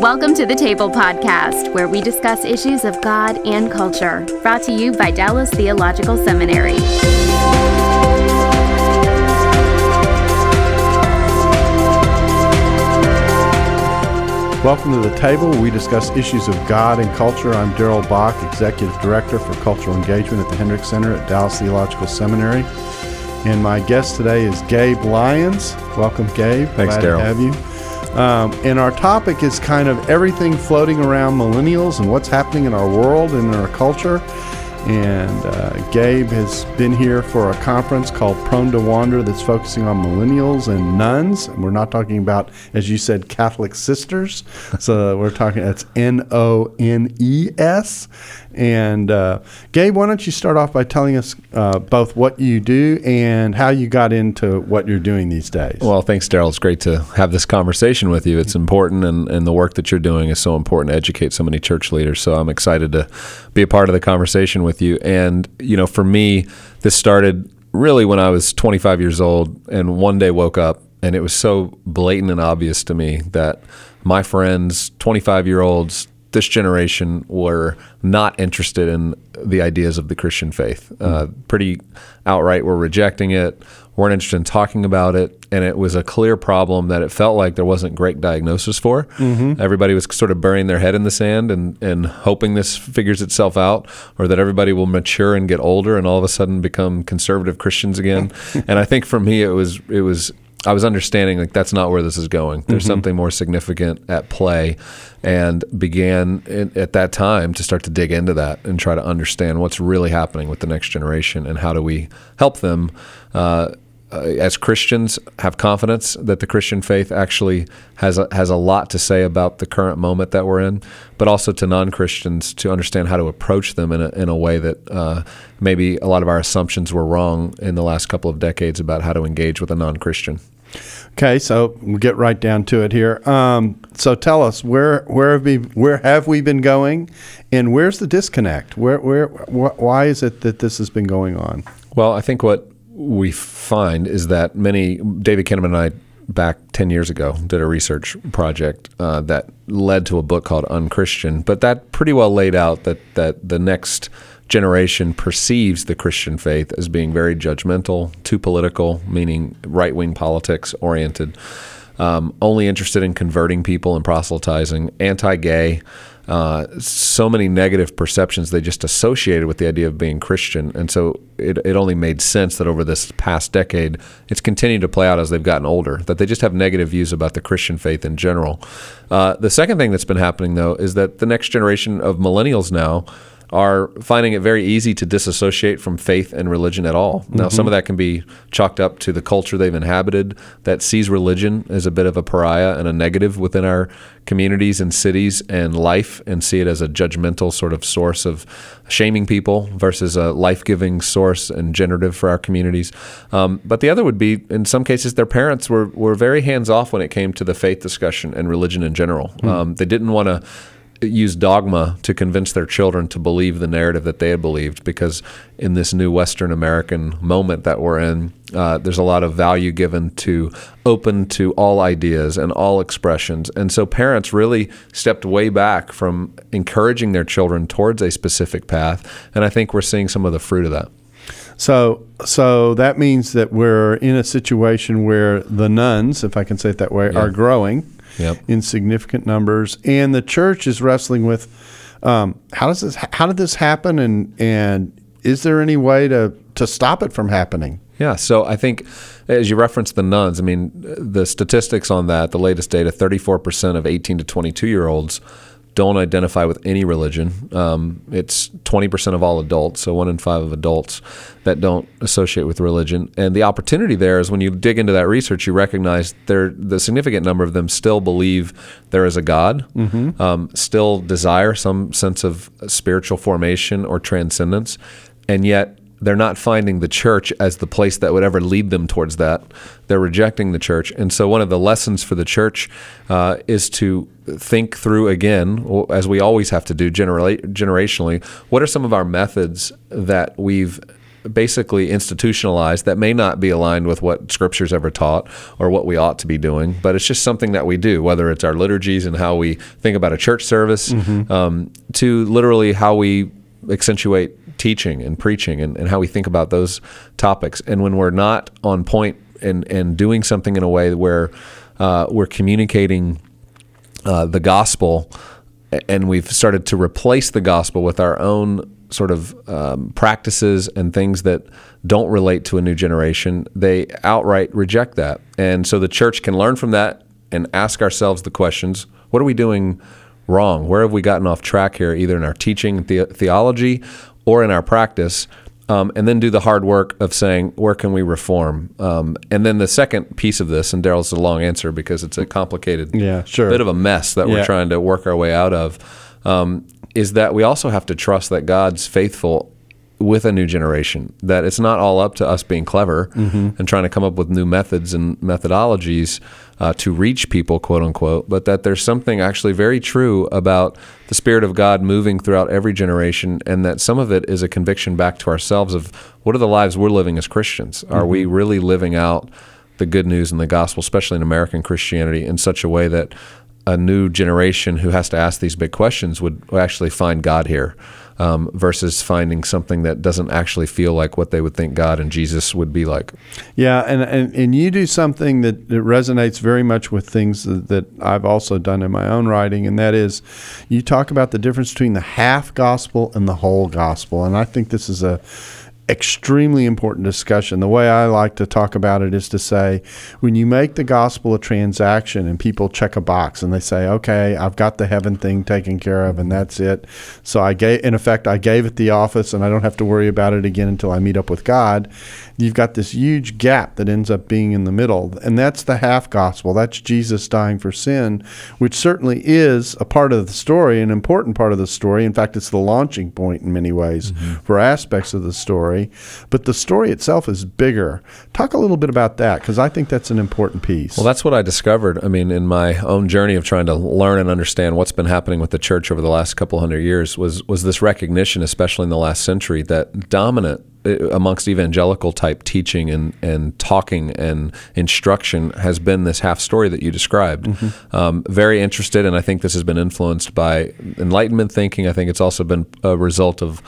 Welcome to the Table Podcast, where we discuss issues of God and culture. Brought to you by Dallas Theological Seminary. Welcome to the table. We discuss issues of God and culture. I'm Darrell Bock, Executive Director for Cultural Engagement at the Hendricks Center at Dallas Theological Seminary. And my guest today is Gabe Lyons. Welcome, Gabe. Thanks, Glad Darrell. to have you. Um, and our topic is kind of everything floating around millennials and what's happening in our world and in our culture. And uh, Gabe has been here for a conference called Prone to Wander that's focusing on millennials and nuns. And we're not talking about, as you said, Catholic sisters. So we're talking, that's N O N E S. And uh, Gabe, why don't you start off by telling us uh, both what you do and how you got into what you're doing these days? Well, thanks, Darrell. It's great to have this conversation with you. It's important, and, and the work that you're doing is so important to educate so many church leaders. So I'm excited to be a part of the conversation with you. And, you know, for me, this started really when I was 25 years old and one day woke up and it was so blatant and obvious to me that my friends, 25 year olds, this generation were not interested in the ideas of the Christian faith. Uh, pretty outright were rejecting it, weren't interested in talking about it, and it was a clear problem that it felt like there wasn't great diagnosis for. Everybody was sort of burying their head in the sand and, and hoping this figures itself out, or that everybody will mature and get older and all of a sudden become conservative Christians again. and I think for me, it was it was I was understanding like that's not where this is going. There's something more significant at play, and began in, at that time to start to dig into that and try to understand what's really happening with the next generation and how do we help them. Uh, uh, as Christians, have confidence that the Christian faith actually has a, has a lot to say about the current moment that we're in, but also to non Christians to understand how to approach them in a, in a way that uh, maybe a lot of our assumptions were wrong in the last couple of decades about how to engage with a non Christian. Okay, so we'll get right down to it here. Um, so tell us where where have we where have we been going, and where's the disconnect? Where where wh- why is it that this has been going on? Well, I think what we find is that many, David Kinnaman and I, back 10 years ago, did a research project uh, that led to a book called Unchristian, but that pretty well laid out that, that the next generation perceives the Christian faith as being very judgmental, too political, meaning right wing politics oriented, um, only interested in converting people and proselytizing, anti gay. Uh, so many negative perceptions they just associated with the idea of being Christian. And so it, it only made sense that over this past decade, it's continued to play out as they've gotten older, that they just have negative views about the Christian faith in general. Uh, the second thing that's been happening, though, is that the next generation of millennials now are finding it very easy to disassociate from faith and religion at all. Now, some of that can be chalked up to the culture they've inhabited that sees religion as a bit of a pariah and a negative within our communities and cities and life, and see it as a judgmental sort of source of shaming people versus a life giving source and generative for our communities. Um, but the other would be, in some cases, their parents were, were very hands off when it came to the faith discussion and religion in general. Um, they didn't want to use dogma to convince their children to believe the narrative that they had believed because in this new Western American moment that we're in, uh, there's a lot of value given to open to all ideas and all expressions. And so parents really stepped way back from encouraging their children towards a specific path. And I think we're seeing some of the fruit of that. So so that means that we're in a situation where the nuns, if I can say it that way, Yeah. are growing Yep. in significant numbers, and the church is wrestling with um, how does this how did this happen, and and is there any way to to stop it from happening? Yeah, so I think as you referenced the nuns, I mean, the statistics on that, the latest data 34% of 18 to 22 year olds don't identify with any religion. Um, it's 20% of all adults, so one in five of adults that don't associate with religion. And the opportunity there is when you dig into that research, you recognize there the significant number of them still believe there is a God, um, still desire some sense of spiritual formation or transcendence. and yet they're not finding the church as the place that would ever lead them towards that. They're rejecting the church. And so, one of the lessons for the church uh, is to think through again, as we always have to do genera- generationally, what are some of our methods that we've basically institutionalized that may not be aligned with what scripture's ever taught or what we ought to be doing, but it's just something that we do, whether it's our liturgies and how we think about a church service, mm-hmm. um, to literally how we accentuate teaching and preaching and, and how we think about those topics. And when we're not on point and, and doing something in a way where uh, we're communicating uh, the gospel and we've started to replace the gospel with our own sort of um, practices and things that don't relate to a new generation, they outright reject that. And so the church can learn from that and ask ourselves the questions what are we doing wrong? Where have we gotten off track here, either in our teaching, the- theology, or in our practice, um, and then do the hard work of saying where can we reform. Um, and then the second piece of this, and Darrell's a long answer because it's a complicated, yeah, sure. bit of a mess that Yeah. we're trying to work our way out of, um, is that we also have to trust that God's faithful with a new generation. That it's not all up to us being clever and trying to come up with new methods and methodologies uh, to reach people, quote unquote, but that there's something actually very true about the Spirit of God moving throughout every generation, and that some of it is a conviction back to ourselves of what are the lives we're living as Christians? Are we really living out the good news and the gospel, especially in American Christianity, in such a way that a new generation who has to ask these big questions would, would actually find God here um, versus finding something that doesn't actually feel like what they would think God and Jesus would be like. Yeah, and, and, and you do something that, that resonates very much with things that, that I've also done in my own writing, and that is you talk about the difference between the half gospel and the whole gospel. And I think this is a extremely important discussion. The way I like to talk about it is to say when you make the gospel a transaction and people check a box and they say, "Okay, I've got the heaven thing taken care of and that's it." So I gave in effect I gave it the office and I don't have to worry about it again until I meet up with God. You've got this huge gap that ends up being in the middle, and that's the half gospel. That's Jesus dying for sin, which certainly is a part of the story, an important part of the story. In fact, it's the launching point in many ways mm-hmm. for aspects of the story. But the story itself is bigger. Talk a little bit about that because I think that's an important piece. Well, that's what I discovered. I mean, in my own journey of trying to learn and understand what's been happening with the church over the last couple hundred years was was this recognition, especially in the last century, that dominant amongst evangelical type teaching and, and talking and instruction has been this half story that you described. Um, very interested, and I think this has been influenced by Enlightenment thinking. I think it's also been a result of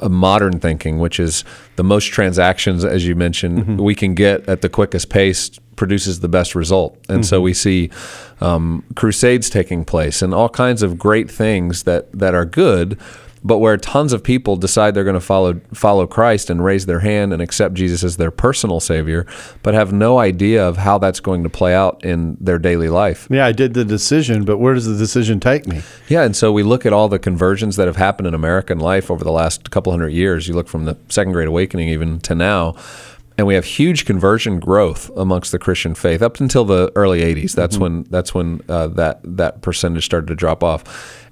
uh, modern thinking, which is the most transactions, as you mentioned, we can get at the quickest pace produces the best result. And so we see um, crusades taking place and all kinds of great things that, that are good but where tons of people decide they're going to follow follow Christ and raise their hand and accept Jesus as their personal savior, but have no idea of how that's going to play out in their daily life. yeah, I did the decision, but where does the decision take me? Yeah, and so we look at all the conversions that have happened in American life over the last couple hundred years. You look from the Second Great Awakening even to now, and we have huge conversion growth amongst the Christian faith up until the early '80s. That's when that's when uh, that that percentage started to drop off,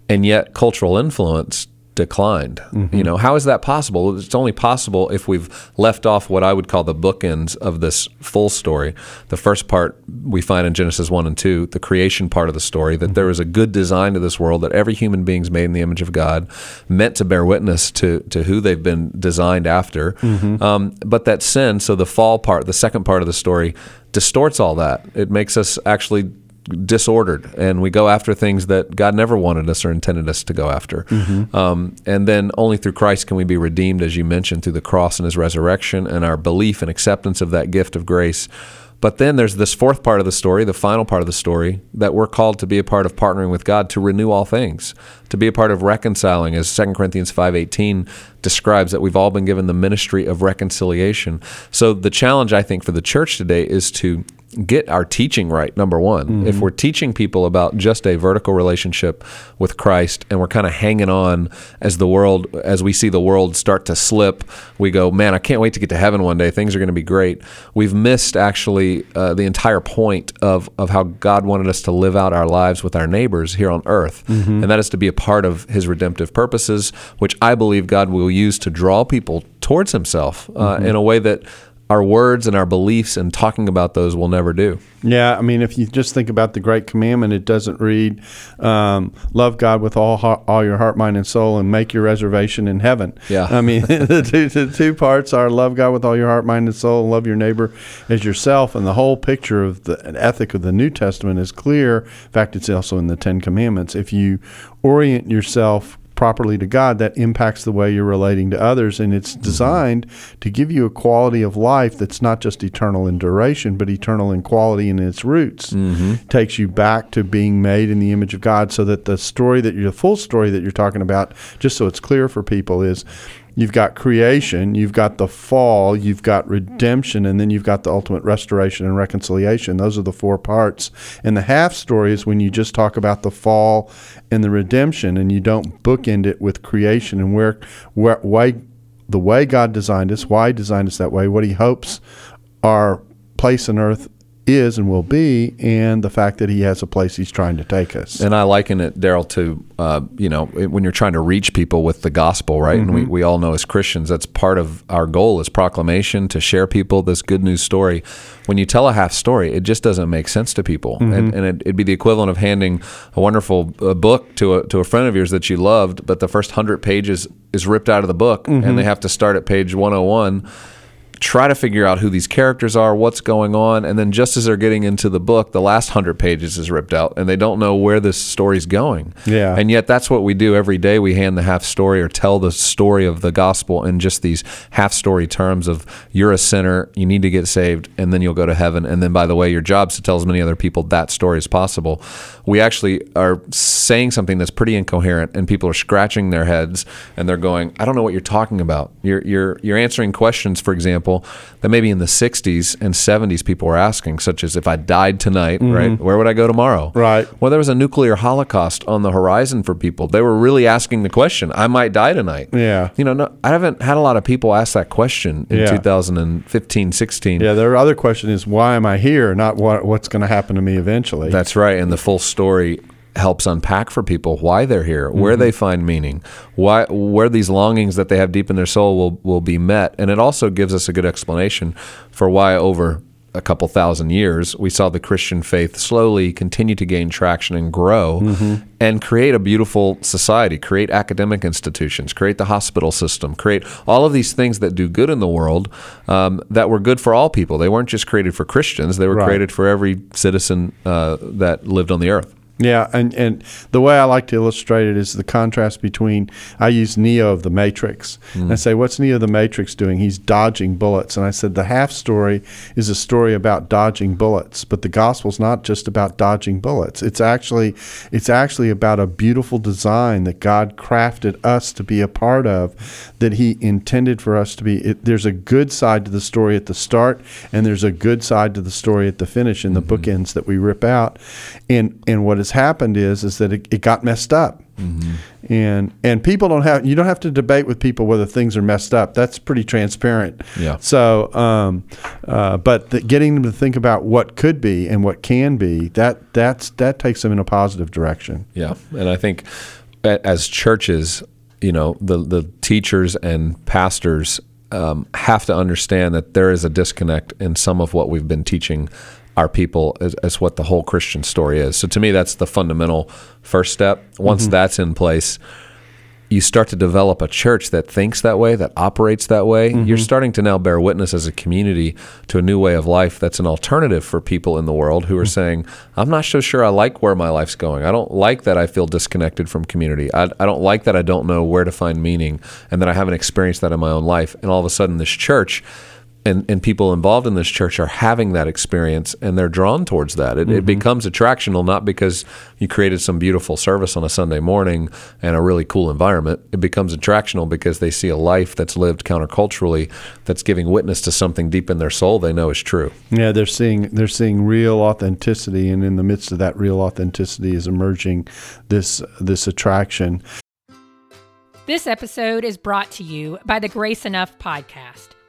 and yet cultural influence declined. Mm-hmm. You know, how is that possible? It's only possible if we've left off what I would call the bookends of this full story. The first part we find in Genesis 1 and 2, the creation part of the story, that there mm-hmm. is a good design to this world, that every human being is made in the image of God, meant to bear witness to, to who they've been designed after. Mm-hmm. Um, but that sin, so the fall part, the second part of the story, distorts all that. It makes us actually disordered and we go after things that God never wanted us or intended us to go after. Um, and then only through Christ can we be redeemed, as you mentioned, through the cross and his resurrection and our belief and acceptance of that gift of grace. But then there's this fourth part of the story, the final part of the story, that we're called to be a part of partnering with God to renew all things, to be a part of reconciling, as 2 Corinthians 5.18 describes that we've all been given the ministry of reconciliation. So the challenge, I think, for the church today is to get our teaching right number one. If we're teaching people about just a vertical relationship with christ and we're kind of hanging on as the world as we see the world start to slip we go man i can't wait to get to heaven one day. Things are going to be great. We've missed actually uh, the entire point of, of how god wanted us to live out our lives with our neighbors here on earth. And that is to be a part of his redemptive purposes which i believe god will will use to draw people towards Himself uh, in a way that our words and our beliefs and talking about those will never do. Yeah, I mean, if you just think about the Great Commandment, it doesn't read, um, "Love God with all heart, all your heart, mind, and soul, and make your reservation in heaven." Yeah. I mean, the, two, the two parts are love God with all your heart, mind, and soul, and love your neighbor as yourself. And the whole picture of the ethic of the New Testament is clear. In fact, it's also in the Ten Commandments. If you orient yourself properly to God, that impacts the way you're relating to others. And it's mm-hmm. designed to give you a quality of life that's not just eternal in duration, but eternal in quality in its roots. Mm-hmm. Takes you back to being made in the image of God so that the story that you're, the full story that you're talking about, just so it's clear for people, is you've got creation, you've got the fall, you've got redemption, and then you've got the ultimate restoration and reconciliation. Those are the four parts. And the half story is when you just talk about the fall and the redemption, and you don't bookend it with creation and where, where why the way God designed us, why He designed us that way, what He hopes our place on earth is and will be, and the fact that He has a place He's trying to take us. And I liken it, Darrell, to uh, you know when you're trying to reach people with the gospel, right? And we, we all know as Christians that's part of our goal is proclamation to share people this good news story. When you tell a half story, it just doesn't make sense to people, and, and it, it'd be the equivalent of handing a wonderful uh, book to a to a friend of yours that you loved, but the first hundred pages is ripped out of the book, and they have to start at page 101 try to figure out who these characters are, what's going on, and then just as they're getting into the book, the last hundred pages is ripped out, and they don't know where this story's going. Yeah. and yet that's what we do every day. We hand the half story or tell the story of the gospel in just these half story terms of you're a sinner, you need to get saved, and then you'll go to heaven. And then by the way, your job's to tell as many other people that story as possible. We actually are saying something that's pretty incoherent, and people are scratching their heads and they're going, "I don't know what you're talking about." You're you're you're answering questions, for example, that maybe in the '60s and '70s people were asking, such as, "If I died tonight, mm-hmm. right, where would I go tomorrow?" Right. Well, there was a nuclear holocaust on the horizon for people. They were really asking the question, "I might die tonight." Yeah. You know, no, I haven't had a lot of people ask that question in Yeah. 2015, 16. Yeah, their other question is why am I here, not what what's going to happen to me eventually. That's right. And the full story helps unpack for people why they're here, where Mm-hmm. they find meaning, why where these longings that they have deep in their soul will will be met. And it also gives us a good explanation for why over a couple thousand years we saw the Christian faith slowly continue to gain traction and grow Mm-hmm. and create a beautiful society, create academic institutions, create the hospital system, create all of these things that do good in the world um, that were good for all people. They weren't just created for Christians; they were Right. created for every citizen uh, that lived on the earth. Yeah, and, and the way I like to illustrate it is the contrast between I use Neo of the Matrix. And hmm. I say, what's Neo of the Matrix doing? He's dodging bullets. And I said, the half story is a story about dodging bullets, but the gospel's not just about dodging bullets. It's actually it's actually about a beautiful design that God crafted us to be a part of, that He intended for us to be. It, there's a good side to the story at the start, and there's a good side to the story at the finish in the mm-hmm. bookends that we rip out. And and what has happened is is that it, it got messed up. And and people don't have you don't have to debate with people whether things are messed up. That's pretty transparent. Yeah. So, um, uh, but the, getting them to think about what could be and what can be that that's that takes them in a positive direction. Yeah, and I think as churches, you know, the the teachers and pastors um, have to understand that there is a disconnect in some of what we've been teaching our people as, as what the whole Christian story is. So to me, that's the fundamental first step. Once mm-hmm. that's in place, you start to develop a church that thinks that way, that operates that way. Mm-hmm. You're starting to now bear witness as a community to a new way of life that's an alternative for people in the world who are mm-hmm. saying, I'm not so sure I like where my life's going. I don't like that I feel disconnected from community. I, I don't like that I don't know where to find meaning and that I haven't experienced that in my own life. And all of a sudden, this church and, and people involved in this church are having that experience and they're drawn towards that. It, it mm-hmm. becomes attractional not because you created some beautiful service on a Sunday morning and a really cool environment. It becomes attractional because they see a life that's lived counterculturally that's giving witness to something deep in their soul they know is true. Yeah, they're seeing they're seeing real authenticity, and in the midst of that real authenticity is emerging this this attraction. This episode is brought to you by the Grace Enough podcast.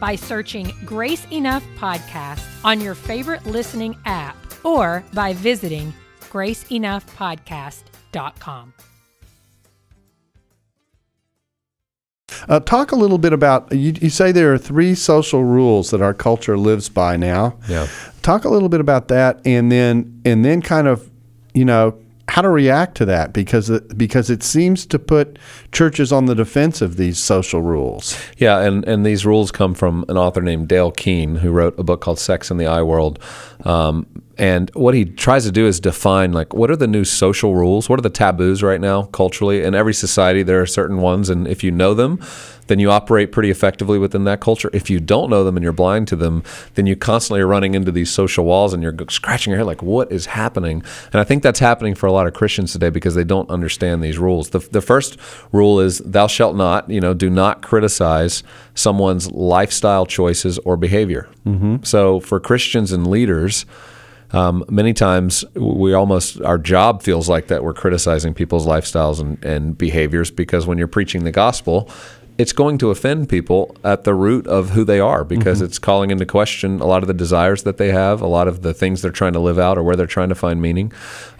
by searching Grace Enough Podcast on your favorite listening app or by visiting graceenoughpodcast.com. Uh, talk a little bit about you, you say there are three social rules that our culture lives by now. Yeah. Talk a little bit about that, and then and then kind of you know how to react to that because it, because it seems to put churches on the defensive these social rules. Yeah, and, and these rules come from an author named Dale Kuehne who wrote a book called Sex in the I World. Um, and what he tries to do is define like what are the new social rules? What are the taboos right now culturally? In every society, there are certain ones, and if you know them, then you operate pretty effectively within that culture. If you don't know them and you're blind to them, then you constantly are running into these social walls and you're scratching your head like, what is happening? And I think that's happening for a lot of Christians today because they don't understand these rules. The, the first rule is thou shalt not, you know, do not criticize someone's lifestyle choices or behavior. Mm-hmm. So for Christians and leaders, um, many times we almost our job feels like that we're criticizing people's lifestyles and, and behaviors because when you're preaching the gospel it's going to offend people at the root of who they are because mm-hmm. it's calling into question a lot of the desires that they have, a lot of the things they're trying to live out or where they're trying to find meaning.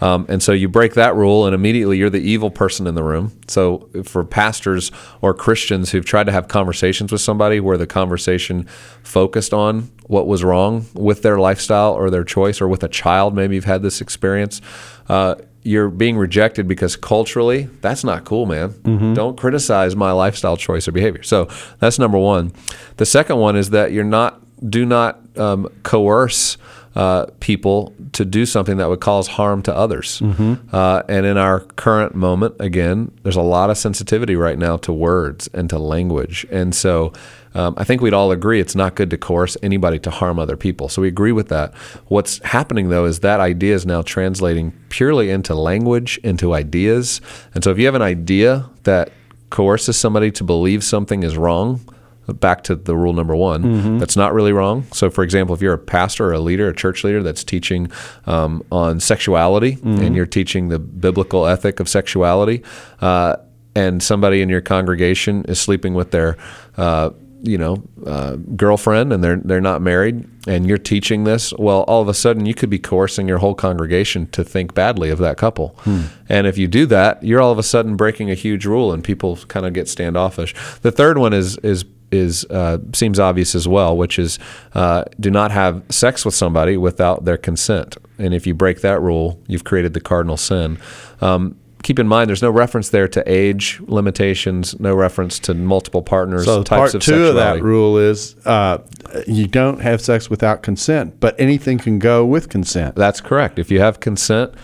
Um, and so you break that rule, and immediately you're the evil person in the room. So for pastors or Christians who've tried to have conversations with somebody where the conversation focused on what was wrong with their lifestyle or their choice, or with a child, maybe you've had this experience. Uh, you're being rejected because culturally that's not cool man. Mm-hmm. don't criticize my lifestyle choice or behavior. So that's number one. The second one is that you're not do not um, coerce uh, people to do something that would cause harm to others. Mm-hmm. Uh, and in our current moment, again, there's a lot of sensitivity right now to words and to language. And so um, I think we'd all agree it's not good to coerce anybody to harm other people. So we agree with that. What's happening, though, is that idea is now translating purely into language, into ideas. And so if you have an idea that coerces somebody to believe something is wrong, back to the rule number one mm-hmm. that's not really wrong so for example if you're a pastor or a leader a church leader that's teaching um, on sexuality mm-hmm. and you're teaching the biblical ethic of sexuality uh, and somebody in your congregation is sleeping with their uh, you know uh, girlfriend and they're they're not married and you're teaching this well all of a sudden you could be coercing your whole congregation to think badly of that couple hmm. and if you do that you're all of a sudden breaking a huge rule and people kind of get standoffish the third one is is is uh, seems obvious as well, which is uh, do not have sex with somebody without their consent. And if you break that rule, you've created the cardinal sin. Um, keep in mind, there's no reference there to age limitations, no reference to multiple partners. So part of two sexuality. of that rule is uh, you don't have sex without consent, but anything can go with consent. That's correct. If you have consent,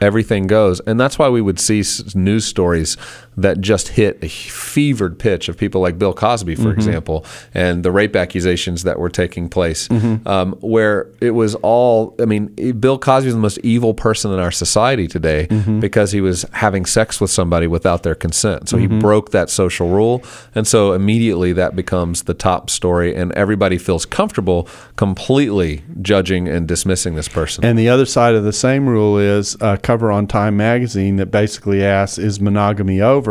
everything goes. And that's why we would see news stories that just hit a fevered pitch of people like Bill Cosby, for mm-hmm. example, and the rape accusations that were taking place, mm-hmm. um, where it was all, I mean, Bill Cosby is the most evil person in our society today mm-hmm. because he was having sex with somebody without their consent. So he mm-hmm. broke that social rule. And so immediately that becomes the top story, and everybody feels comfortable completely judging and dismissing this person. And the other side of the same rule is uh, cover on Time magazine that basically asks, Is monogamy over?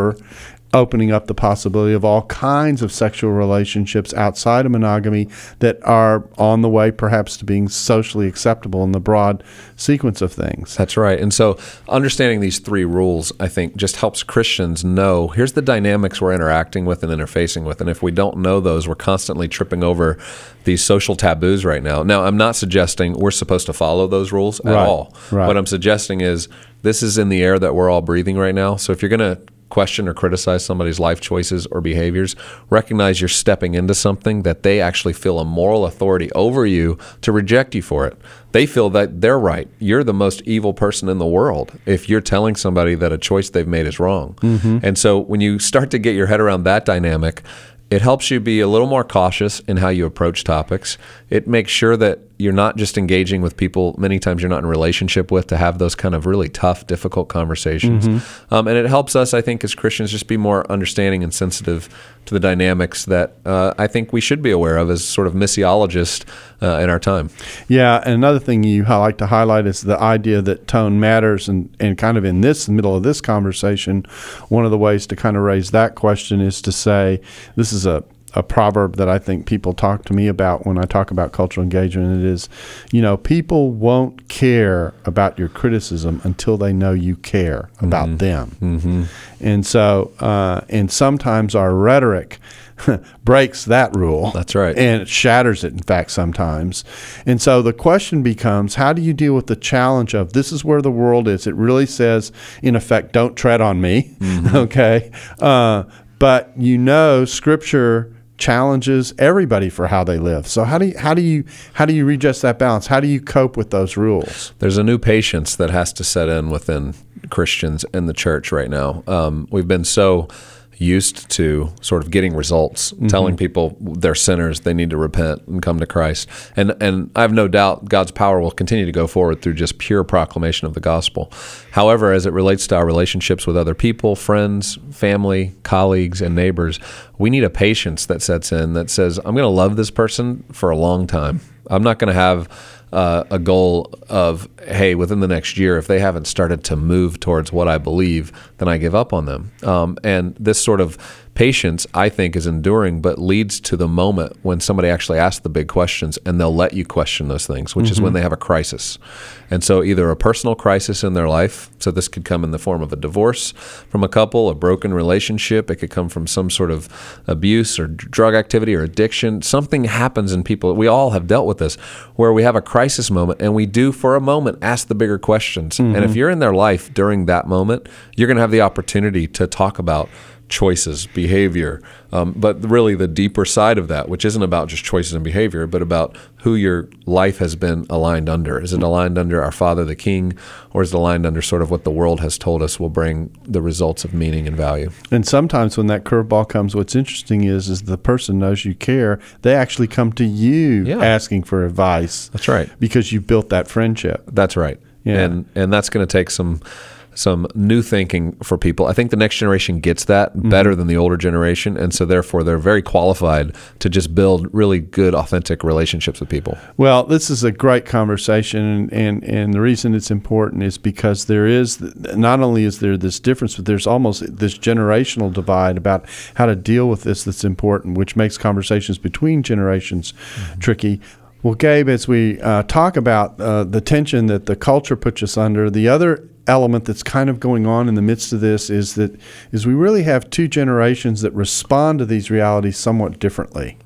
Opening up the possibility of all kinds of sexual relationships outside of monogamy that are on the way perhaps to being socially acceptable in the broad sequence of things. That's right. And so understanding these three rules, I think, just helps Christians know here's the dynamics we're interacting with and interfacing with. And if we don't know those, we're constantly tripping over these social taboos right now. Now, I'm not suggesting we're supposed to follow those rules at right. all. Right. What I'm suggesting is this is in the air that we're all breathing right now. So if you're going to question or criticize somebody's life choices or behaviors, recognize you're stepping into something that they actually feel a moral authority over you to reject you for it. They feel that they're right. You're the most evil person in the world if you're telling somebody that a choice they've made is wrong. Mm-hmm. And so when you start to get your head around that dynamic, It helps you be a little more cautious in how you approach topics. It makes sure that you're not just engaging with people many times you're not in relationship with to have those kind of really tough, difficult conversations. Mm-hmm. Um, and it helps us, I think, as Christians, just be more understanding and sensitive to the dynamics that uh, I think we should be aware of as sort of missiologists uh, in our time. Yeah, and another thing you like to highlight is the idea that tone matters, and, and kind of in this middle of this conversation, one of the ways to kind of raise that question is to say this is a a proverb that I think people talk to me about when I talk about cultural engagement. It is, you know, people won't care about your criticism until they know you care about them. Mm-hmm. And so, uh, and sometimes our rhetoric breaks that rule. That's right. And it shatters it, in fact, sometimes. And so the question becomes how do you deal with the challenge of this is where the world is? It really says, in effect, don't tread on me. okay. Uh, but you know, Scripture challenges everybody for how they live. So how do you, how do you how do you readjust that balance? How do you cope with those rules? There's a new patience that has to set in within Christians in the church right now. Um, we've been so used to sort of getting results, mm-hmm. telling people they're sinners, they need to repent and come to Christ. And and I have no doubt God's power will continue to go forward through just pure proclamation of the gospel. However, as it relates to our relationships with other people, friends, family, colleagues, and neighbors, we need a patience that sets in that says, I'm going to love this person for a long time. I'm not going to have uh, a goal of, hey, within the next year, if they haven't started to move towards what I believe, then I give up on them. Um, and this sort of patience, I think, is enduring, but leads to the moment when somebody actually asks the big questions and they'll let you question those things, which is when mm-hmm. they have a crisis. And so, either a personal crisis in their life, so this could come in the form of a divorce from a couple, a broken relationship, it could come from some sort of abuse or drug activity or addiction. Something happens in people. We all have dealt with this where we have a crisis moment and we do, for a moment, ask the bigger questions. And if mm-hmm. you're in their life during that moment, you're going to have the opportunity to talk about choices, behavior, um, but really the deeper side of that, which isn't about just choices and behavior, but about who your life has been aligned under. Is it aligned under our Father the King, or is it aligned under sort of what the world has told us will bring the results of meaning and value? And sometimes when that curveball comes, what's interesting is is the person knows you care. They actually come to you Yeah. asking for advice. That's right. Because you built that friendship. That's right. Yeah. And and that's going to take some some new thinking for people. I think the next generation gets that better than the older generation, and so therefore they're very qualified to just build really good, authentic relationships with people. Well, this is a great conversation, and, and, the reason it's important is because there is not only is there this difference, but there's almost this generational divide about how to deal with this that's important, which makes conversations between generations tricky. Well, Gabe, as we uh, talk about uh, the tension that the culture puts us under, the other element that's kind of going on in the midst of this is that is we really have two generations that respond to these realities somewhat differently.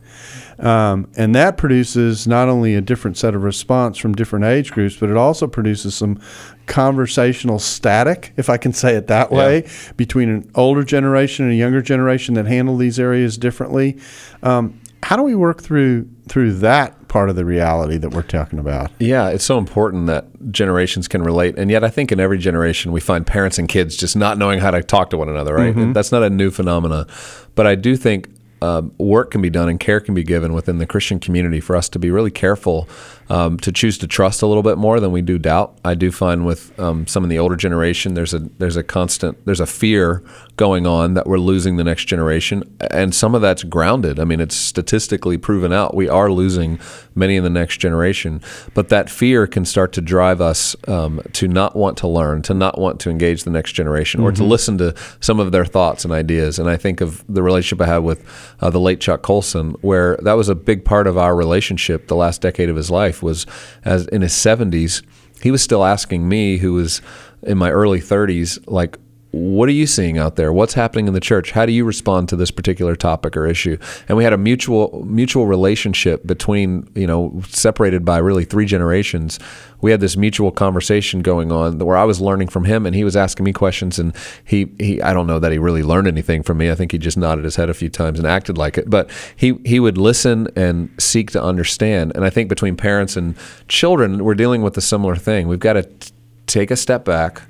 Um, and that produces not only a different set of response from different age groups, but it also produces some conversational static, if I can say it that way, between an older generation and a younger generation that handle these areas differently. Um, how do we work through through that part of the reality that we're talking about? Yeah, it's so important that generations can relate. And yet, I think in every generation, we find parents and kids just not knowing how to talk to one another, right? And that's not a new phenomena. But I do think um, work can be done and care can be given within the Christian community for us to be really careful um, to choose to trust a little bit more than we do doubt. I do find with um, some of the older generation, there's a there's a constant there's a fear going on that we're losing the next generation, and some of that's grounded. I mean, it's statistically proven out. We are losing many in the next generation, but that fear can start to drive us um, to not want to learn, to not want to engage the next generation, or to listen to some of their thoughts and ideas. And I think of the relationship I had with uh, the late Chuck Colson, where that was a big part of our relationship the last decade of his life was as in his 70s he was still asking me who was in my early 30s like what are you seeing out there what's happening in the church how do you respond to this particular topic or issue and we had a mutual mutual relationship between you know separated by really three generations we had this mutual conversation going on where I was learning from him and he was asking me questions and he, he I don't know that he really learned anything from me. I think he just nodded his head a few times and acted like it. But he, he would listen and seek to understand. And I think between parents and children, we're dealing with a similar thing. We've got to t- take a step back,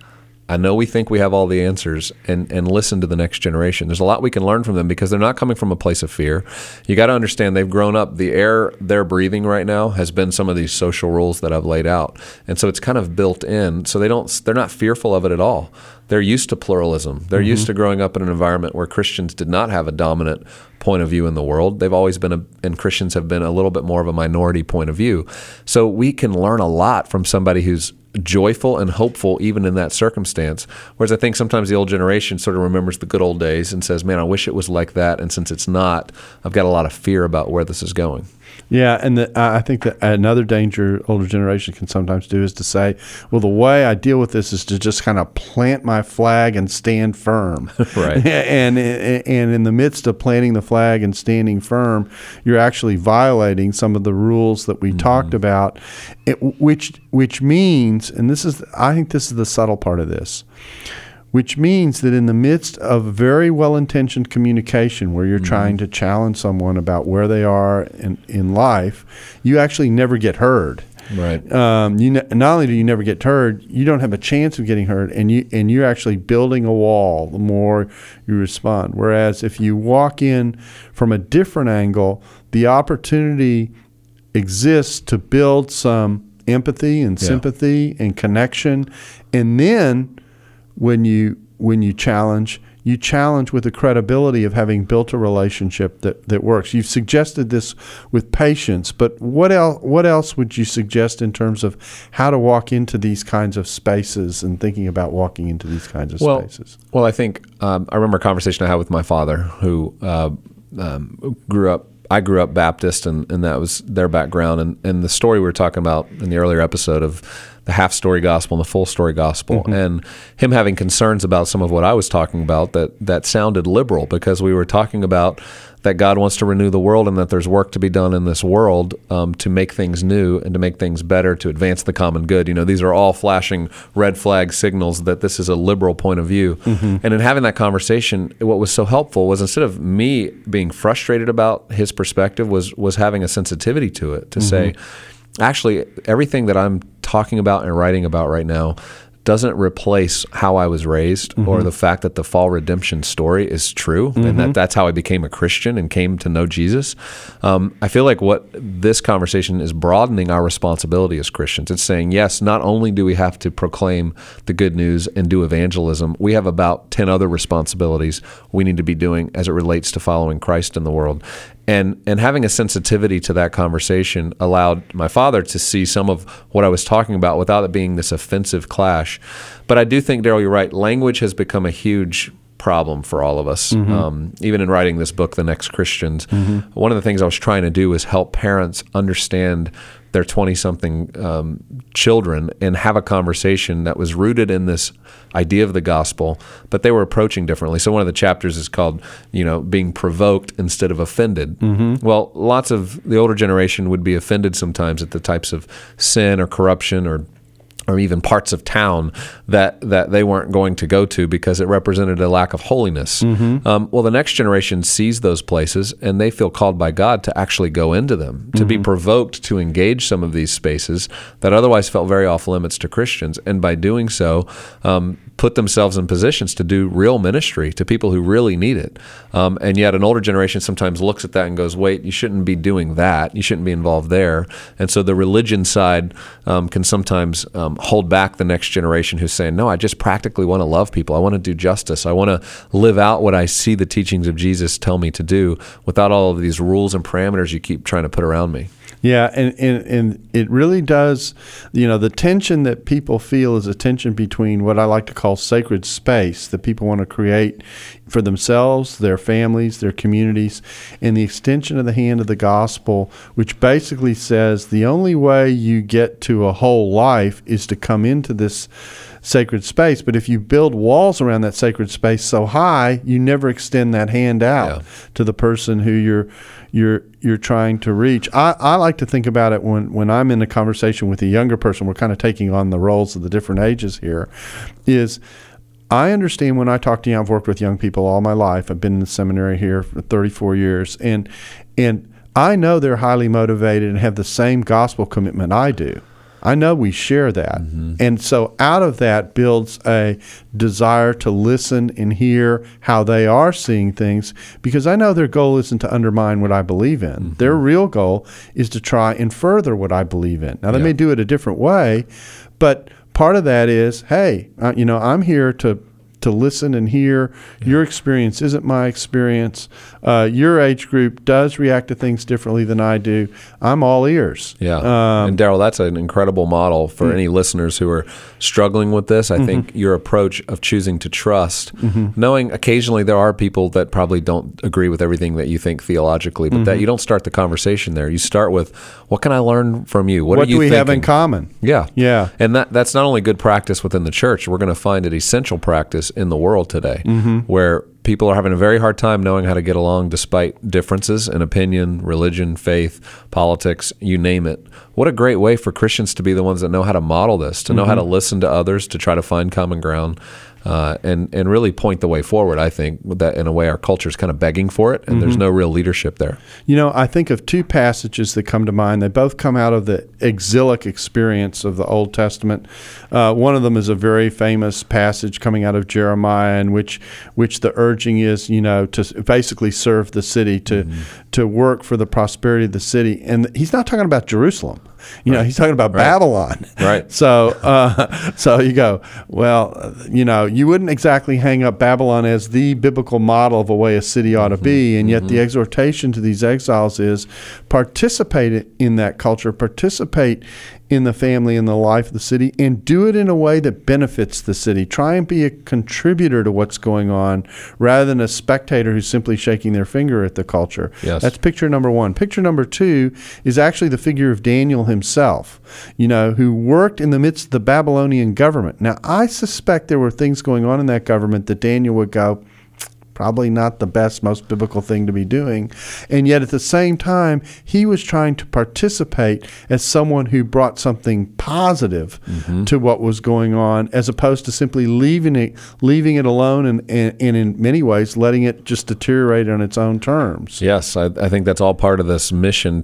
I know we think we have all the answers and, and listen to the next generation. There's a lot we can learn from them because they're not coming from a place of fear. You got to understand they've grown up. The air they're breathing right now has been some of these social rules that I've laid out. And so it's kind of built in. So they don't they're not fearful of it at all. They're used to pluralism. They're mm-hmm. used to growing up in an environment where Christians did not have a dominant point of view in the world. They've always been a, and Christians have been a little bit more of a minority point of view. So we can learn a lot from somebody who's joyful and hopeful even in that circumstance. Whereas I think sometimes the old generation sort of remembers the good old days and says, "Man, I wish it was like that." And since it's not, I've got a lot of fear about where this is going. Yeah, and the, I think that another danger older generation can sometimes do is to say, "Well, the way I deal with this is to just kind of plant my flag and stand firm." right. and and in the midst of planting the flag and standing firm, you're actually violating some of the rules that we mm-hmm. talked about, it, which which means, and this is, I think this is the subtle part of this which means that in the midst of very well intentioned communication where you're mm-hmm. trying to challenge someone about where they are in, in life, you actually never get heard. Right. Um, you ne- not only do you never get heard, you don't have a chance of getting heard, and you and you're actually building a wall the more you respond. Whereas if you walk in from a different angle, the opportunity exists to build some empathy and sympathy yeah. and connection, and then when you when you challenge, you challenge with the credibility of having built a relationship that, that works. You've suggested this with patience, but what else what else would you suggest in terms of how to walk into these kinds of spaces and thinking about walking into these kinds of well, spaces? Well, I think um, I remember a conversation I had with my father who uh, um, grew up I grew up Baptist, and, and that was their background. And, and the story we were talking about in the earlier episode of the half story gospel and the full story gospel, mm-hmm. and him having concerns about some of what I was talking about that that sounded liberal because we were talking about that God wants to renew the world and that there's work to be done in this world um, to make things new and to make things better to advance the common good. You know, these are all flashing red flag signals that this is a liberal point of view. Mm-hmm. And in having that conversation, what was so helpful was instead of me being frustrated about his perspective, was was having a sensitivity to it to mm-hmm. say actually everything that I'm talking about and writing about right now doesn't replace how I was raised mm-hmm. or the fact that the fall redemption story is true mm-hmm. and that mm-hmm. that's how I became a Christian and came to know Jesus. Um, I feel like what this conversation is broadening our responsibility as Christians. It's saying, yes, not only do we have to proclaim the good news and do evangelism, we have about 10 other responsibilities we need to be doing as it relates to following Christ in the world and and having a sensitivity to that conversation allowed my father to see some of what I was talking about without it being this offensive clash. But I do think Darrell, you're right. Language has become a huge problem for all of us. Mm-hmm. Um, even in writing this book, The Next Christians, mm-hmm. one of the things I was trying to do was help parents understand their 20 something um, children and have a conversation that was rooted in this idea of the gospel, but they were approaching differently. So one of the chapters is called, you know, being provoked instead of offended. Mm-hmm. Well, lots of the older generation would be offended sometimes at the types of sin or corruption or or even parts of town that that they weren't going to go to because it represented a lack of holiness. Mm-hmm. Um, well, the next generation sees those places and they feel called by God to actually go into them, to mm-hmm. be provoked to engage some of these spaces that otherwise felt very off limits to Christians, and by doing so, um, put themselves in positions to do real ministry to people who really need it. Um, and yet, an older generation sometimes looks at that and goes, "Wait, you shouldn't be doing that. You shouldn't be involved there." And so, the religion side um, can sometimes um, hold back the next generation who's saying, "No, I just practically want to love people. I want to do justice. I want to live out what I see the teachings of Jesus tell me to do, without all of these rules and parameters you keep trying to put around me." Yeah, and, and, and it really does, you know, the tension that people feel is a tension between what I like to call sacred space that people want to create for themselves, their families, their communities, and the extension of the hand of the gospel, which basically says the only way you get to a whole life is to come into this sacred space. But if you build walls around that sacred space so high, you never extend that hand out yeah. to the person who you're you're you're trying to reach. I, I like to think about it when, when I'm in a conversation with a younger person, we're kind of taking on the roles of the different ages here, is I understand when I talk to you, I've worked with young people all my life. I've been in the seminary here for 34 years and and I know they're highly motivated and have the same gospel commitment I do. I know we share that. Mm-hmm. And so out of that builds a desire to listen and hear how they are seeing things because I know their goal isn't to undermine what I believe in. Mm-hmm. Their real goal is to try and further what I believe in. Now, they Yeah. may do it a different way, but part of that is hey, uh, you know, I'm here to. To listen and hear your experience isn't my experience. Uh, your age group does react to things differently than I do. I'm all ears. Yeah. Um, and Darrell, that's an incredible model for any listeners who are struggling with this. I think your approach of choosing to trust, knowing occasionally there are people that probably don't agree with everything that you think theologically, but that you don't start the conversation there. You start with, what can I learn from you? What, what are you do we have in common? Yeah. Yeah. And that that's not only good practice within the church, we're going to find it essential practice in the world today Mm-hmm. where people are having a very hard time knowing how to get along despite differences in opinion, religion, faith, politics, you name it. What a great way for Christians to be the ones that know how to model this, to know how to Mm-hmm. listen to others, to try to find common ground. Uh, and and really point the way forward. I think that in a way our culture is kind of begging for it, and Mm-hmm. there's no real leadership there. You know, I think of two passages that come to mind. They both come out of the exilic experience of the Old Testament. Uh, one of them is a very famous passage coming out of Jeremiah, in which which the urging is, you know, to basically serve the city, to to work for the prosperity of the city. And he's not talking about Jerusalem. You know, he's talking about Babylon. Right. So, uh, so you go, well, you know, you wouldn't exactly hang up Babylon as the biblical model of a way a city ought to be, and yet the exhortation to these exiles is participate in that culture, participate in the family and the life of the city, and do it in a way that benefits the city. Try and be a contributor to what's going on, rather than a spectator who's simply shaking their finger at the culture. Yes. That's picture number one. Picture number two is actually the figure of Daniel himself, you know, who worked in the midst of the Babylonian government. Now, I suspect there were things going on in that government that Daniel would go, probably not the best, most biblical thing to be doing. And yet at the same time, he was trying to participate as someone who brought something positive mm-hmm. to what was going on, as opposed to simply leaving it, leaving it alone and, and, and in many ways letting it just deteriorate on its own terms. Yes, I, I think that's all part of this mission